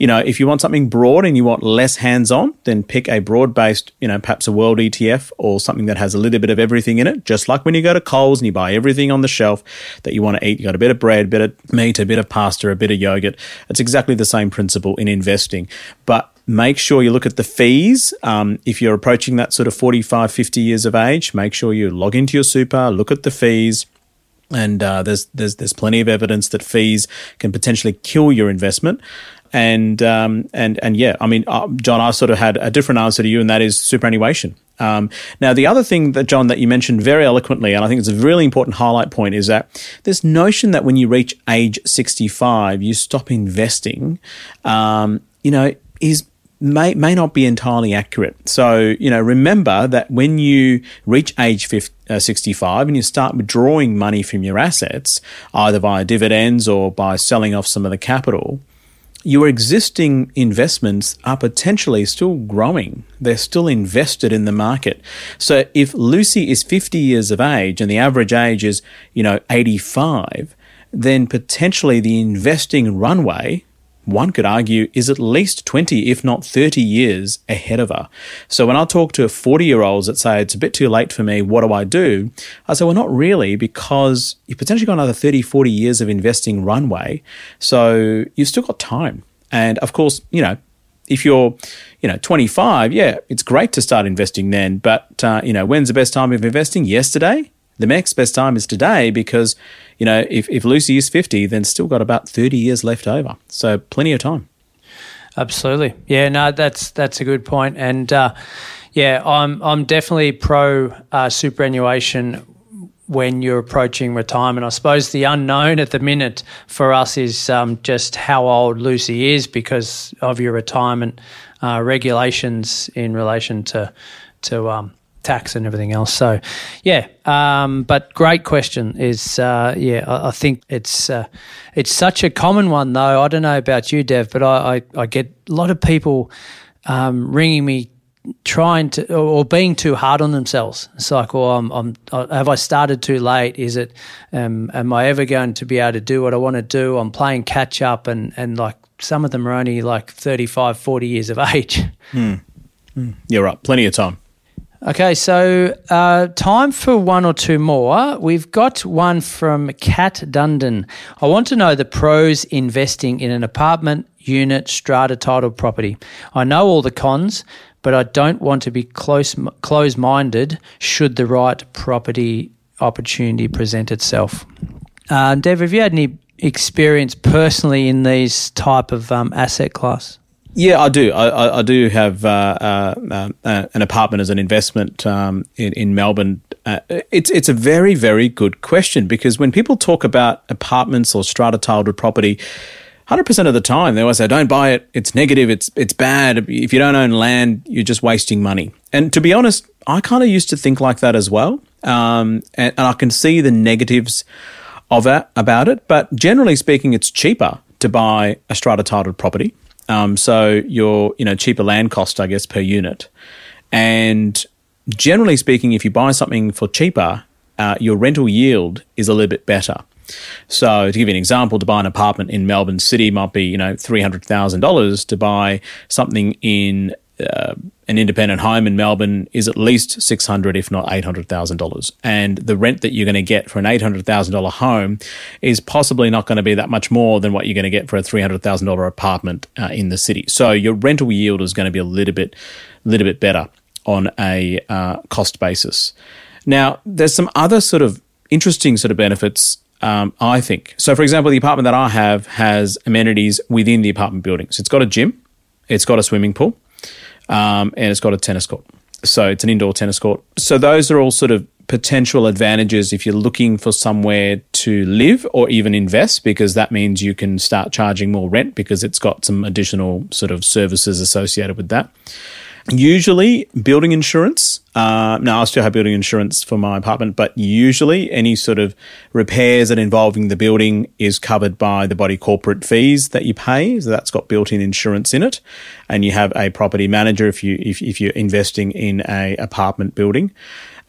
you know, if you want something broad and you want less hands on, then pick a broad based, you know, perhaps a world ETF or something that has a little bit of everything in it. Just like when you go to Coles and you buy everything on the shelf that you want to eat. You got a bit of bread, a bit of meat, a bit of pasta, a bit of yogurt. It's exactly the same principle in investing. But make sure you look at the fees. Um, if you're approaching that sort of 45, 50 years of age, make sure you log into your super, look at the fees and uh, there's there's there's plenty of evidence that fees can potentially kill your investment and um, and and yeah, I mean, uh, John, I sort of had a different answer to you, and that is superannuation. Um, now, the other thing that John that you mentioned very eloquently, and I think it's a really important highlight point, is that this notion that when you reach age sixty-five, you stop investing. Um, you know, is may may not be entirely accurate. So, you know, remember that when you reach age 50, uh, 65 and you start withdrawing money from your assets, either via dividends or by selling off some of the capital, your existing investments are potentially still growing. They're still invested in the market. So if Lucy is 50 years of age and the average age is, you know, 85, then potentially the investing runway one could argue, is at least 20, if not 30 years ahead of her. So when I talk to 40 year olds that say, it's a bit too late for me, what do I do? I say, well, not really, because you've potentially got another 30, 40 years of investing runway. So you've still got time. And of course, you know, if you're, you know, 25, yeah, it's great to start investing then. But, uh, you know, when's the best time of investing? Yesterday? The next best time is today because, you know, if, if Lucy is 50, then still got about 30 years left over. So plenty of time. Absolutely. Yeah, no, that's that's a good point. And uh, yeah, I'm I'm definitely pro uh, superannuation when you're approaching retirement. I suppose the unknown at the minute for us is um, just how old Lucy is because of your retirement uh, regulations in relation to to um, tax and everything else. So, yeah, um, but great question. Is uh, yeah, I, I, think it's uh, it's such a common one though. I don't know about you, Dev, but I I, I get a lot of people um, ringing me trying to or being too hard on themselves. It's like, well, I'm, I'm have I started too late? Is it um, am I ever going to be able to do what I want to do? I'm playing catch up and and like some of them are only like 35, 40 years of age. Hmm. Hmm. You're right. Plenty of time. Okay, so uh, time for one or two more. We've got one from Kat Dundon. I want to know the pros investing in an apartment, unit, strata title property. I know all the cons, but I don't want to be close close minded should the right property opportunity present itself. Uh, Dev, have you had any experience personally in these type of um, asset class? Yeah, I do. I, I do have uh, uh, uh, an apartment as an investment um, in, in, Melbourne. Uh, it's it's a very very good question because when people talk about apartments or strata titled property, hundred percent of the time they always say, "Don't buy it. It's negative. It's it's bad. If you don't own land, you're just wasting money." And to be honest, I kind of used to think like that as well, um, and, and I can see the negatives of it about it. But generally speaking, it's cheaper to buy a strata titled property um, so your you know cheaper land cost, I guess, per unit, and generally speaking, if you buy something for cheaper, uh, your rental yield is a little bit better. So to give you an example, to buy an apartment in Melbourne City might be you know three hundred thousand dollars. To buy something in uh, an independent home in Melbourne is at least six hundred, if not eight hundred thousand dollars, and the rent that you're going to get for an eight hundred thousand dollar home is possibly not going to be that much more than what you're going to get for a three hundred thousand dollar apartment uh, in the city. So your rental yield is going to be a little bit, little bit better on a uh, cost basis. Now, there's some other sort of interesting sort of benefits um, I think. So, for example, the apartment that I have has amenities within the apartment building. So, it's got a gym, it's got a swimming pool, um, and it's got a tennis court. So, it's an indoor tennis court. So, those are all sort of potential advantages if you're looking for somewhere to live or even invest, because that means you can start charging more rent because it's got some additional sort of services associated with that. Usually, building insurance. Uh, now, I still have building insurance for my apartment, but usually, any sort of repairs that involving the building is covered by the body corporate fees that you pay. So that's got built-in insurance in it, and you have a property manager if you if, if you're investing in a apartment building.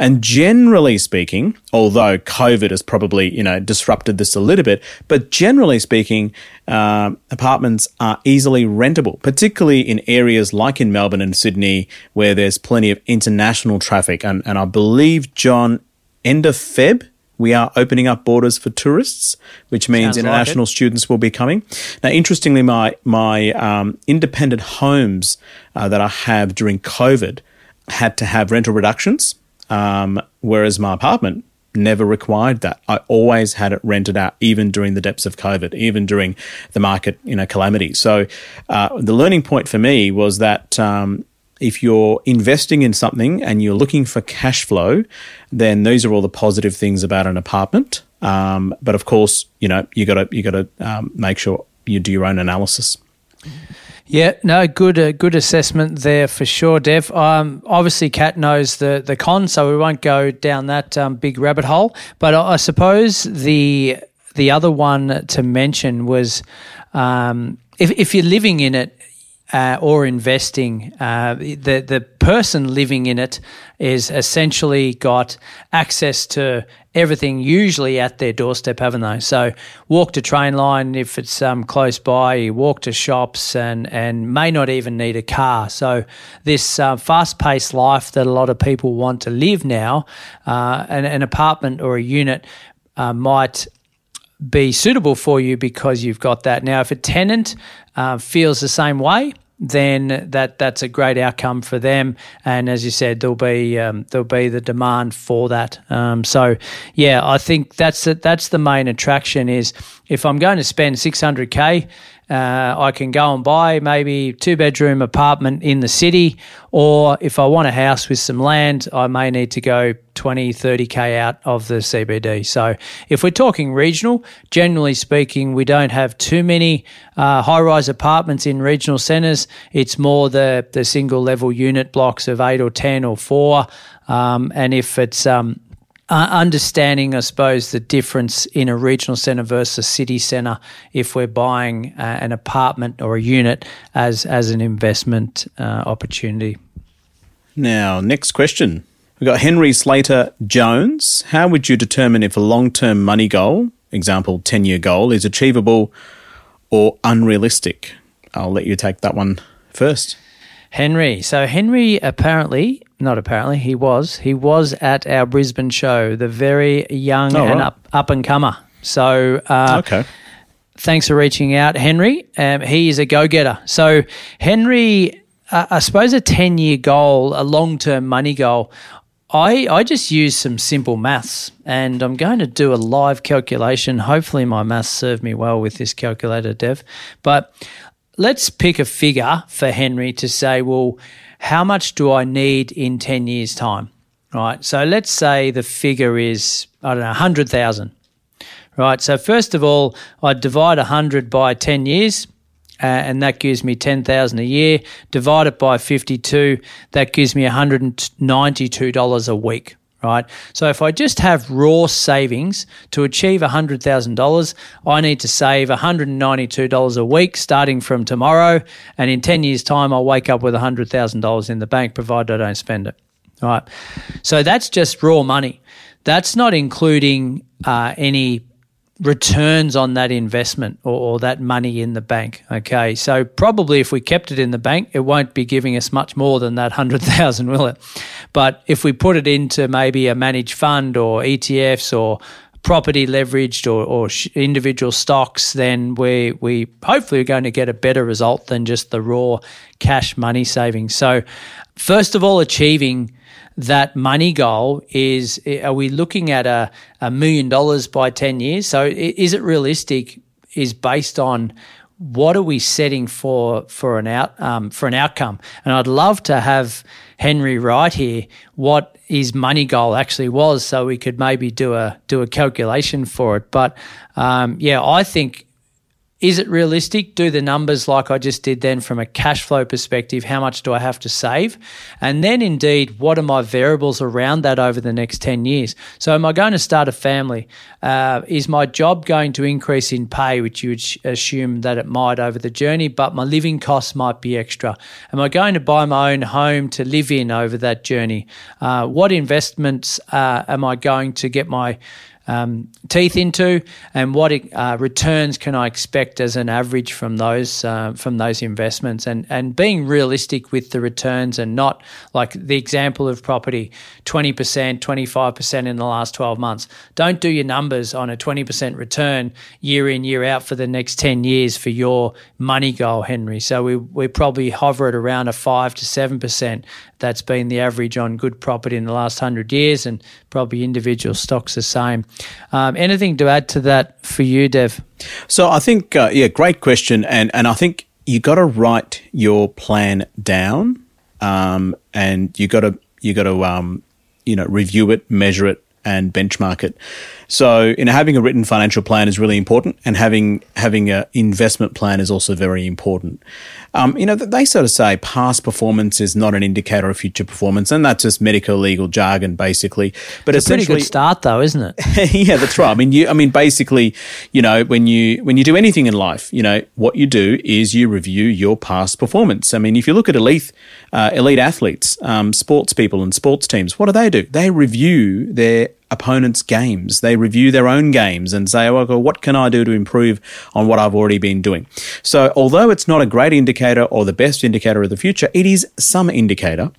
And generally speaking, although COVID has probably you know disrupted this a little bit, but generally speaking, uh, apartments are easily rentable, particularly in areas like in Melbourne and Sydney, where there's plenty of international traffic. And, and I believe John, end of Feb, we are opening up borders for tourists, which means Sounds international like students will be coming. Now, interestingly, my my um, independent homes uh, that I have during COVID had to have rental reductions um, whereas my apartment never required that. I always had it rented out, even during the depths of COVID, even during the market, you know, calamity. So uh, the learning point for me was that um, if you're investing in something and you're looking for cash flow, then these are all the positive things about an apartment. Um, but of course, you know, you got to you got to um, make sure you do your own analysis. Yeah, no, good, uh, good assessment there for sure, Dev. Um, obviously, Cat knows the the con, so we won't go down that um, big rabbit hole. But I, I, suppose the the other one to mention was um, if if you're living in it, uh, or investing, uh, the the person living in it is essentially got access to everything usually at their doorstep, haven't they? So walk to train line if it's um, close by. You walk to shops and and may not even need a car. So this uh, fast paced life that a lot of people want to live now, uh, an, an apartment or a unit uh, might be suitable for you because you've got that. Now, if a tenant uh, feels the same way, then that that's a great outcome for them. And as you said, there'll be um, there'll be the demand for that. Um, so yeah, I think that's the, that's the main attraction. Is if I'm going to spend 600k uh, I can go and buy maybe two bedroom apartment in the city, or if I want a house with some land, I may need to go 20, 30k out of the CBD. So if we're talking regional, generally speaking, we don't have too many uh, high rise apartments in regional centres. It's more the, the single level unit blocks of eight or 10 or four. Um, and if it's um, uh, understanding, I suppose, the difference in a regional centre versus a city centre if we're buying uh, an apartment or a unit as as an investment uh, opportunity. Now, next question. We've got Henry Slater Jones. How would you determine if a long term money goal, example 10 year goal, is achievable or unrealistic? I'll let you take that one first. Henry. So, Henry apparently not apparently, he was. He was at our Brisbane show, the very young oh, and right. up, up and comer. So, uh, okay. Thanks for reaching out, Henry. Um, he is a go getter. So, Henry, uh, I suppose a 10 year goal, a long term money goal. I, I just use some simple maths and I'm going to do a live calculation. Hopefully, my maths served me well with this calculator, Dev. But let's pick a figure for Henry to say, well, how much do I need in 10 years' time? Right. So let's say the figure is, I don't know, 100,000. Right. So first of all, I divide 100 by 10 years. Uh, and that gives me 10,000 a year. Divide it by 52, that gives me $192 a week right? So if I just have raw savings to achieve $100,000, I need to save $192 a week starting from tomorrow. And in 10 years' time, I'll wake up with $100,000 in the bank, provided I don't spend it. Right. So that's just raw money. That's not including uh, any returns on that investment or, or, that money in the bank. Okay, so probably if we kept it in the bank, it won't be giving us much more than that hundred thousand, will it? But if we put it into maybe a managed fund or ETFs or property leveraged or, or individual stocks, then we we hopefully are going to get a better result than just the raw cash money savings. So, first of all, achieving that money goal is are we looking at a, a million dollars by 10 years? So is it realistic? Is based on what are we setting for for an out um, for an outcome? And I'd love to have Henry write here what his money goal actually was, so we could maybe do a do a calculation for it. But um, yeah, I think is it realistic? Do the numbers like I just did then from a cash flow perspective. How much do I have to save? And then, indeed, what are my variables around that over the next 10 years? So, am I going to start a family? Uh, is my job going to increase in pay, which you would assume that it might over the journey, but my living costs might be extra? Am I going to buy my own home to live in over that journey? Uh, what investments uh, am I going to get my um, teeth into, and what uh, returns can I expect as an average from those uh, from those investments, and and being realistic with the returns, and not like the example of property, twenty percent, twenty five percent in the last twelve months. Don't do your numbers on a twenty percent return year in year out for the next ten years for your money goal, Henry. So we we probably hover at around a five to seven percent. That's been the average on good property in the last hundred years, and probably individual stocks the same. Um, anything to add to that for you, Dev? So I think, uh, yeah, great question, and and I think you got to write your plan down, um, and you got to you got to um, you know review it, measure it, and benchmark it. So, you know, having a written financial plan is really important, and having having an investment plan is also very important. Um, you know, they sort of say past performance is not an indicator of future performance, and that's just medical legal jargon, basically. But it's a pretty good start, though, isn't it? yeah, that's right. I mean, you, I mean, basically, you know, when you when you do anything in life, you know, what you do is you review your past performance. I mean, if you look at elite uh, elite athletes, um, sports people, and sports teams, what do they do? They review their opponents' games. They review their own games and say, well, what can I do to improve on what I've already been doing? So, although it's not a great indicator or the best indicator of the future, it is some indicator.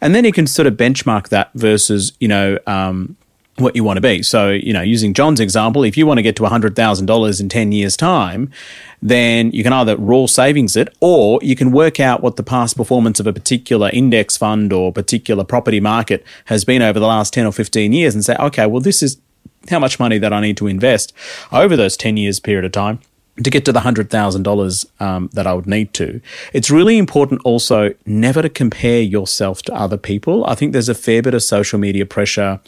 And then you can sort of benchmark that versus, you know, um, what you want to be. So, you know, using John's example, if you want to get to $100,000 in 10 years' time, then you can either raw savings it or you can work out what the past performance of a particular index fund or particular property market has been over the last 10 or 15 years and say, okay, well, this is how much money that I need to invest over those 10 years period of time to get to the hundred thousand um, dollars that I would need to. It's really important also never to compare yourself to other people. I think there's a fair bit of social media pressure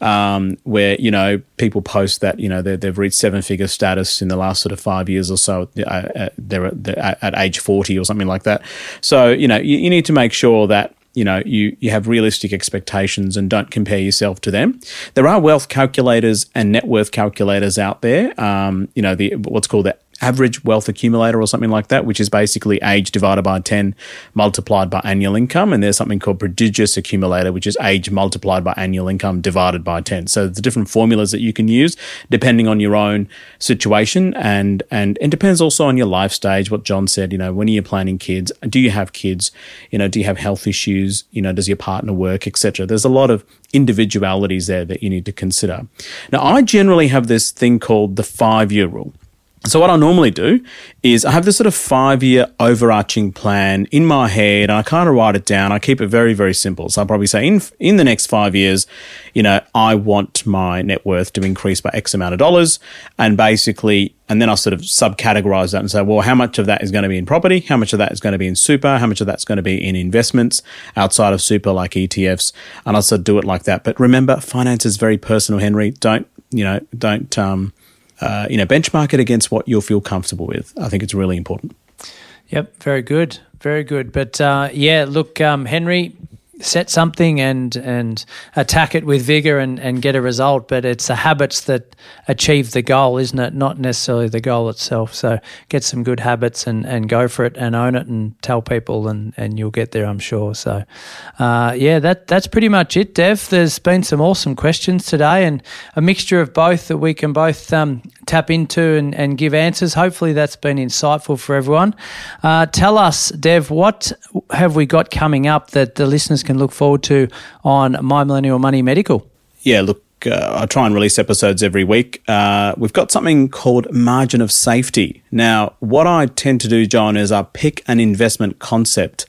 um, where you know people post that you know they've reached seven figure status in the last sort of five years or so. Uh, uh they're, at age forty or something like that. So you know you, you need to make sure that you know you you have realistic expectations and don't compare yourself to them. There are wealth calculators and net worth calculators out there. Um, you know the what's called the average wealth accumulator or something like that, which is basically age divided by 10 multiplied by annual income. And there's something called prodigious accumulator, which is age multiplied by annual income divided by 10. So the different formulas that you can use depending on your own situation and, and it depends also on your life stage. What John said, you know, when are you planning kids? Do you have kids? You know, do you have health issues? You know, does your partner work, etc. There's a lot of individualities there that you need to consider. Now, I generally have this thing called the five year rule. So what I normally do is I have this sort of five year overarching plan in my head and I kind of write it down. I keep it very, very simple. So I'll probably say in, in the next five years, you know, I want my net worth to increase by X amount of dollars. And basically, and then I'll sort of subcategorize that and say, well, how much of that is going to be in property? How much of that is going to be in super? How much of that's going to be in investments outside of super like ETFs? And I'll sort of do it like that. But remember, finance is very personal, Henry. Don't, you know, don't, um, uh, you know, benchmark it against what you'll feel comfortable with. I think it's really important. Yep, very good, very good. But uh, yeah, look, um, Henry, set something and and attack it with vigor and, and get a result. But it's the habits that achieve the goal, isn't it? Not necessarily the goal itself. So get some good habits and, and go for it and own it and tell people and, and you'll get there, I'm sure. So uh, yeah, that that's pretty much it, Dev. There's been some awesome questions today and a mixture of both that we can both um, tap into and, and give answers. Hopefully that's been insightful for everyone. Uh, tell us, Dev, what have we got coming up that the listeners can look forward to on My Millennial Money Medical? Yeah, look, uh, I try and release episodes every week. Uh, we've got something called margin of safety. Now, what I tend to do, John, is I pick an investment concept.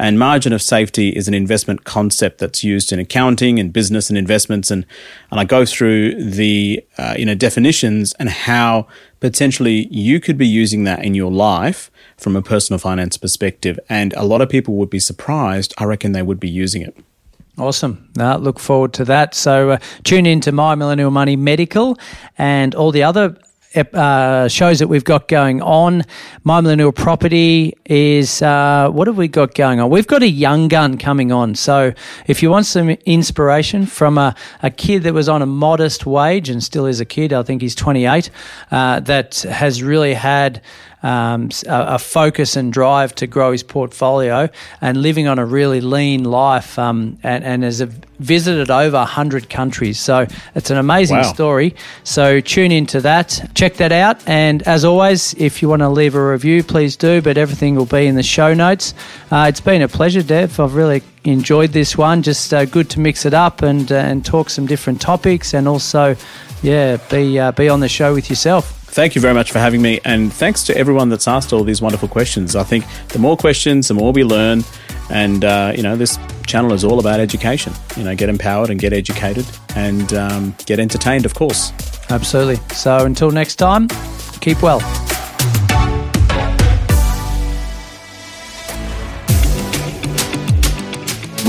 And margin of safety is an investment concept that's used in accounting and business and investments. And, and I go through the uh, you know definitions and how potentially you could be using that in your life from a personal finance perspective. And a lot of people would be surprised. I reckon they would be using it. Awesome. Now, look forward to that. So, uh, tune in to My Millennial Money Medical and all the other uh, shows that we've got going on. My Millennial Property is uh, what have we got going on? We've got a young gun coming on. So if you want some inspiration from a, a kid that was on a modest wage and still is a kid, I think he's 28, uh, that has really had um, a, a, focus and drive to grow his portfolio and living on a really lean life um, and, and has visited over 100 countries. So it's an amazing wow. story. So tune into that, check that out. And as always, if you want to leave a review, please do, but everything will be in the show notes. Uh, it's been a pleasure, Dev. I've really enjoyed this one. Just uh, good to mix it up and, uh, and talk some different topics and also, yeah, be, uh, be on the show with yourself thank you very much for having me. And thanks to everyone that's asked all these wonderful questions. I think the more questions, the more we learn. And, uh, you know, this channel is all about education. You know, get empowered and get educated and um, get entertained, of course. Absolutely. So until next time, keep well.